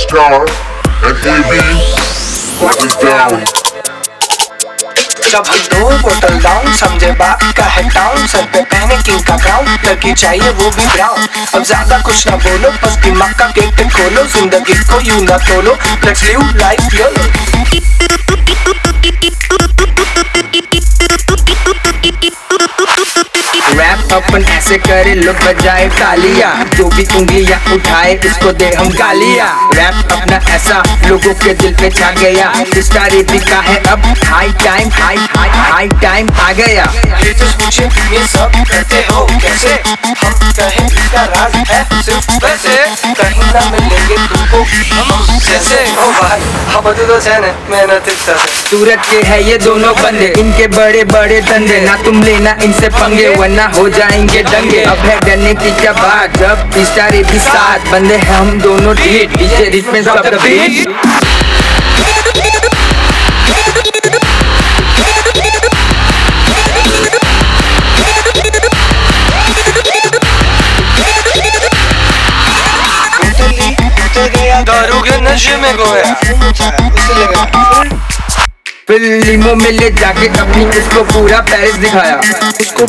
star, and AB hold it down. जब हम दो बोतल डाउन समझे बात का है टाउन सर पे पहने किंग का क्राउन लड़की चाहिए वो भी ब्राउन अब ज़्यादा कुछ ना बोलो, बस दिमाग का गेट खोलो, ज़िंदगी को यू ना तोलो. Let's live life YOLO rap अपन ऐसे करे लोग बजाए तालियाँ। जो भी उंगलियाँ उठाए, उसको दे हम गालियाँ। रैप अपना ऐसा लोगों के दिल पे छा गया। स्टार का है अब high time high high high time आ गया। ये तो पूछे, ये सब करते हो कैसे? हम कहें इसका राज है सिर्फ़ वैसे। कहीं ना मिलेंगे तुमको हम जैसे। ओ भाई। हबदुलो सेने मेहनत सूरत के है ये, दोनों बंदे। इनके बड़े बड़े धंधे ना तुम लेना, इनसे पंगे वरना हो जाएँगे दंगे अब है डरने की क्या बात, जब स्टार भी साथ बंदे हैं, हम दोनों ठीक रिच में सब दारू के नशे में गोया उसे लगा फिर लीमो में ले जाके अपनी इसको पूरा पैरिस दिखाया। इसको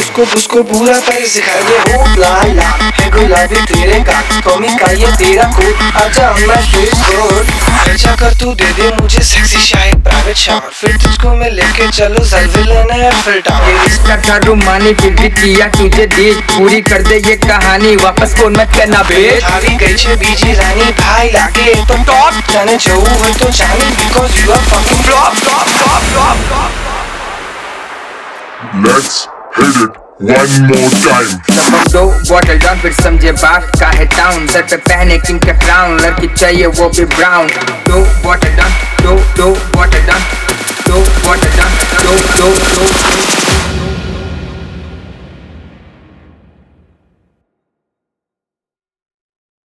इसको उसको पूरा पैरिस दिखाया। ये होट लाला है गुलाबी तेरे का कमी का ये तेरा को अच्छा हमारा फेस गुड खर्चा कर तू दे दे मुझे सेक्सी शायद प्राइवेट शॉट फिर तुझको मैं लेके चलो जलविलन है फिर टावर ये रिश्ता करूँ माने फिर भी किया तुझे देश पूरी कर दे ये कहानी वापस फ़ोन मत करना बेच हारी गई छे बीजी रानी भाई लागे तो टॉप जाने जो हो तो जाने because you are fucking flop Let's hit it one more time. दो बॉटल डॉन फिर समझे बाप का है टाउन सर पे पहने किंग का क्राउन लड़की चाहिए वो भी ब्राउन दो बॉटल डॉन दो दो बॉटल डॉन दो बॉटल डॉन दो, दो, दो